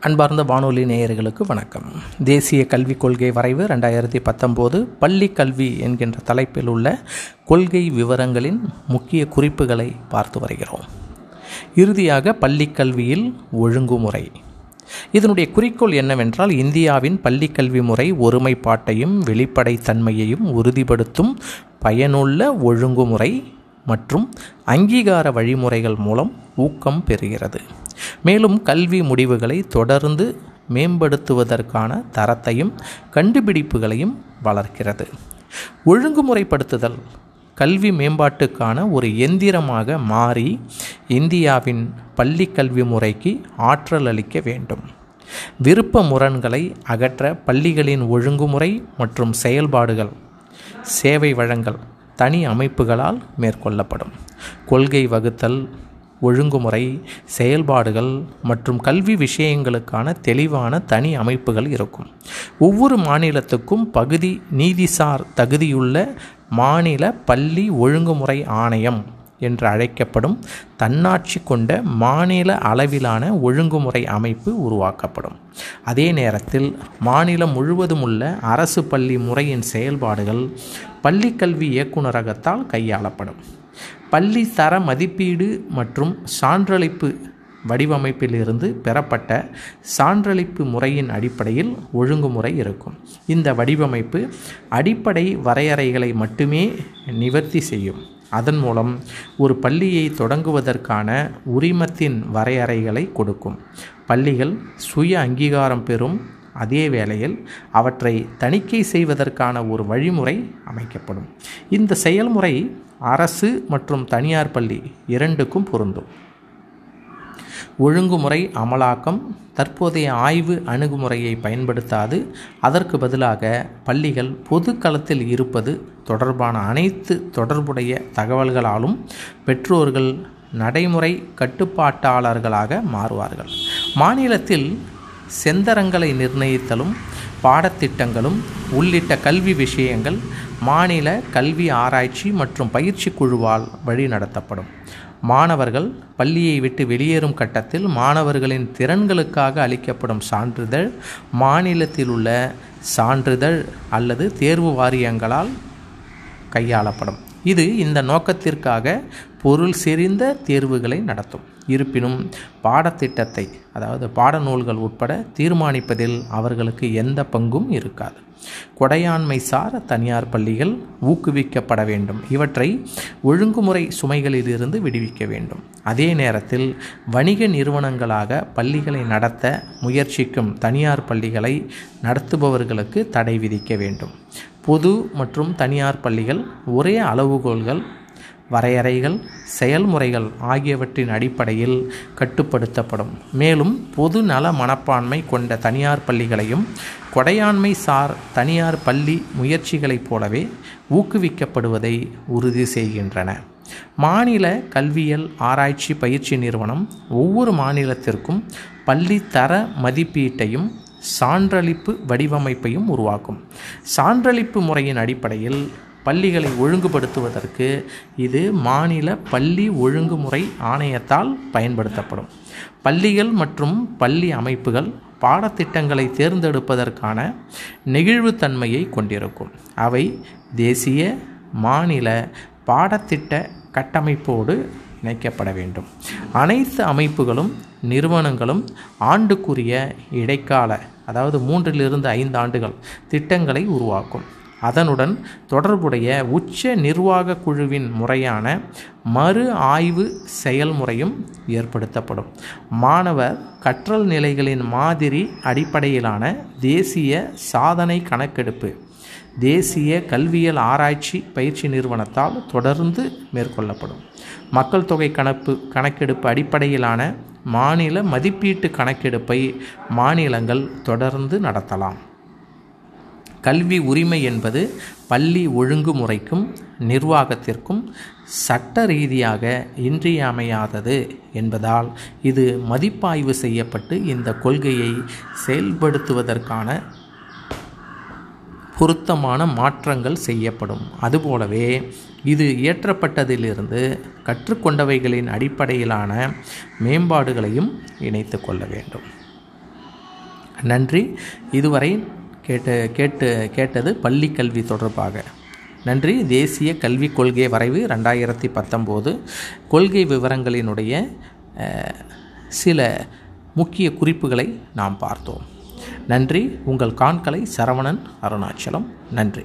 அன்பார்ந்த வானொலி நேயர்களுக்கு வணக்கம். தேசிய கல்விக் கொள்கை வரைவு ரெண்டாயிரத்தி பத்தொம்போது பள்ளி கல்வி என்கின்ற தலைப்பில் உள்ள கொள்கை விவரங்களின் முக்கிய குறிப்புகளை பார்த்து வருகிறோம். இறுதியாக பள்ளி கல்வியில் ஒழுங்குமுறை. இதனுடைய குறிக்கோள் என்னவென்றால் இந்தியாவின் பள்ளி கல்வி முறை ஒருமைப்பாட்டையும் வெளிப்படைத்தன்மையையும் உறுதிப்படுத்தும் பயனுள்ள ஒழுங்குமுறை மற்றும் அங்கீகார வழிமுறைகள் மூலம் ஊக்கம் பெறுகிறது. மேலும் கல்வி முடிவுகளை தொடர்ந்து மேம்படுத்துவதற்கான தரத்தையும் கண்டுபிடிப்புகளையும் வளர்க்கிறது. ஒழுங்குமுறைப்படுத்துதல் கல்வி மேம்பாட்டுக்கான ஒரு எந்திரமாக மாறி இந்தியாவின் பள்ளி கல்வி முறைக்கு ஆற்றல் அளிக்க வேண்டும். விருப்ப முரண்களை அகற்ற பள்ளிகளின் ஒழுங்குமுறை மற்றும் செயல்பாடுகள் சேவை வழங்கல் தனி அமைப்புகளால் மேற்கொள்ளப்படும். கொள்கை வகுத்தல் ஒழுங்குமுறை செயல்பாடுகள் மற்றும் கல்வி விஷயங்களுக்கான தெளிவான தனி அமைப்புகள் இருக்கும். ஒவ்வொரு மாநிலத்துக்கும் பகுதி நீதிசார் தகுதியுள்ள மாநில பள்ளி ஒழுங்குமுறை ஆணையம் என்று அழைக்கப்படும் தன்னாட்சி கொண்ட மாநில அளவிலான ஒழுங்குமுறை அமைப்பு உருவாக்கப்படும். அதே நேரத்தில் மாநிலம் முழுவதும் உள்ள அரசு பள்ளி முறையின் செயல்பாடுகள் பள்ளிக்கல்வி இயக்குநரகத்தால் கையாளப்படும். பள்ளி தர மதிப்பீடு மற்றும் சான்றளிப்பு வடிவமைப்பிலிருந்து பெறப்பட்ட சான்றளிப்பு முறையின் அடிப்படையில் ஒழுங்குமுறை இருக்கும். இந்த வடிவமைப்பு அடிப்படை வரையறைகளை மட்டுமே நிவர்த்தி செய்யும். அதன் மூலம் ஒரு பள்ளியை தொடங்குவதற்கான உரிமத்தின் வரையறைகளை கொடுக்கும். பள்ளிகள் சுய அங்கீகாரம் பெறும் அதே வேளையில் அவற்றை தணிக்கை செய்வதற்கான ஒரு வழிமுறை அமைக்கப்படும். இந்த செயல்முறை அரசு மற்றும் தனியார் பள்ளி இரண்டுக்கும் பொருந்தும். ஒழுங்குமுறை அமலாக்கம் தற்போதைய ஆய்வு அணுகுமுறையை பயன்படுத்தாது. அதற்கு பதிலாக பள்ளிகள் பொது களத்தில் இருப்பது தொடர்பான அனைத்து தொடர்புடைய தகவல்களாலும் பெற்றோர்கள் நடைமுறை கட்டுப்பாட்டாளர்களாக மாறுவார்கள். மாநிலத்தில் செந்தரங்களை நிர்ணயித்தலும் பாடத்திட்டங்களும் உள்ளிட்ட கல்வி விஷயங்கள் மாநில கல்வி ஆராய்ச்சி மற்றும் பயிற்சி குழுவால் வழி நடத்தப்படும் மாணவர்கள் பள்ளியை விட்டு வெளியேறும் கட்டத்தில் மாணவர்களின் திறன்களுக்காக அளிக்கப்படும் சான்றிதழ் மாநிலத்தில் உள்ள சான்றிதழ் அல்லது தேர்வு வாரியங்களால் கையாளப்படும். இது இந்த நோக்கத்திற்காக பொருள் செறிந்த தேர்வுகளை நடத்தும். இருப்பினும் பாடத்திட்டத்தை அதாவது பாடநூல்கள் உட்பட தீர்மானிப்பதில் அவர்களுக்கு எந்த பங்கும் இருக்காது. கொடையாண்மை சார் தனியார் பள்ளிகள் ஊக்குவிக்கப்பட வேண்டும். இவற்றை ஒழுங்குமுறை சுமைகளிலிருந்து விடுவிக்க வேண்டும். அதே நேரத்தில் வணிக நிறுவனங்களாக பள்ளிகளை நடத்த முயற்சிக்கும் தனியார் பள்ளிகளை நடத்துபவர்களுக்கு தடை விதிக்க வேண்டும். பொது மற்றும் தனியார் பள்ளிகள் ஒரே அளவுகோல்கள் வரையறைகள் செயல்முறைகள் ஆகியவற்றின் அடிப்படையில் கட்டுப்படுத்தப்படும். மேலும் பொது நல மனப்பான்மை கொண்ட தனியார் பள்ளிகளையும் கொடையாண்மை சார் தனியார் பள்ளி முயற்சிகளைப் போலவே ஊக்குவிக்கப்படுவதை உறுதி செய்கின்றன. மாநில கல்வியல் ஆராய்ச்சி பயிற்சி நிறுவனம் ஒவ்வொரு மாநிலத்திற்கும் பள்ளி தர மதிப்பீட்டையும் சான்றளிப்பு வடிவமைப்பையும் உருவாக்கும். சான்றளிப்பு முறையின் அடிப்படையில் பள்ளிகளை ஒழுங்குபடுத்துவதற்கு இது மாநில பள்ளி ஒழுங்குமுறை ஆணையத்தால் பயன்படுத்தப்படும். பள்ளிகள் மற்றும் பள்ளி அமைப்புகள் பாடத்திட்டங்களை தேர்ந்தெடுப்பதற்கான நெகிழ்வுத்தன்மையை கொண்டிருக்கும். அவை தேசிய மாநில பாடத்திட்ட கட்டமைப்போடு இணைக்கப்பட வேண்டும். அனைத்து அமைப்புகளும் நிறுவனங்களும் ஆண்டுக்குரிய இடைக்கால அதாவது மூன்றிலிருந்து ஐந்து ஆண்டுகள் திட்டங்களை உருவாக்கும். அதனுடன் தொடர்புடைய உச்ச நிர்வாக குழுவின் முறையான மறு ஆய்வு செயல்முறையும் ஏற்படுத்தப்படும். மாணவர் கற்றல் நிலைகளின் மாதிரி அடிப்படையிலான தேசிய சாதனை கணக்கெடுப்பு தேசிய கல்வியல் ஆராய்ச்சி பயிற்சி நிறுவனத்தால் தொடர்ந்து மேற்கொள்ளப்படும். மக்கள் தொகை கணப்பு கணக்கெடுப்பு அடிப்படையிலான மாநில மதிப்பீட்டு கணக்கெடுப்பை மாநிலங்கள் தொடர்ந்து நடத்தலாம். கல்வி உரிமை என்பது பள்ளி ஒழுங்குமுறைக்கும் நிர்வாகத்திற்கும் சட்ட ரீதியாக இன்றியமையாதது என்பதால் இது மதிப்பாய்வு செய்யப்பட்டு இந்த கொள்கையை செயல்படுத்துவதற்கான பொருத்தமான மாற்றங்கள் செய்யப்படும். அதுபோலவே இது இயற்றப்பட்டதிலிருந்து கற்றுக்கொண்டவைகளின் அடிப்படையிலான மேம்பாடுகளையும் இணைத்து கொள்ள வேண்டும். நன்றி. இதுவரை கேட்டு கேட்டு கேட்டது பள்ளி கல்வி தொடர்பாக. நன்றி. தேசிய கல்விக் கொள்கை வரைவு ரெண்டாயிரத்தி பத்தொம்போது. கொள்கை விவரங்களினுடைய சில முக்கிய குறிப்புகளை நாம் பார்த்தோம். நன்றி. உங்கள் காண்களை சரவணன் அருணாச்சலம். நன்றி.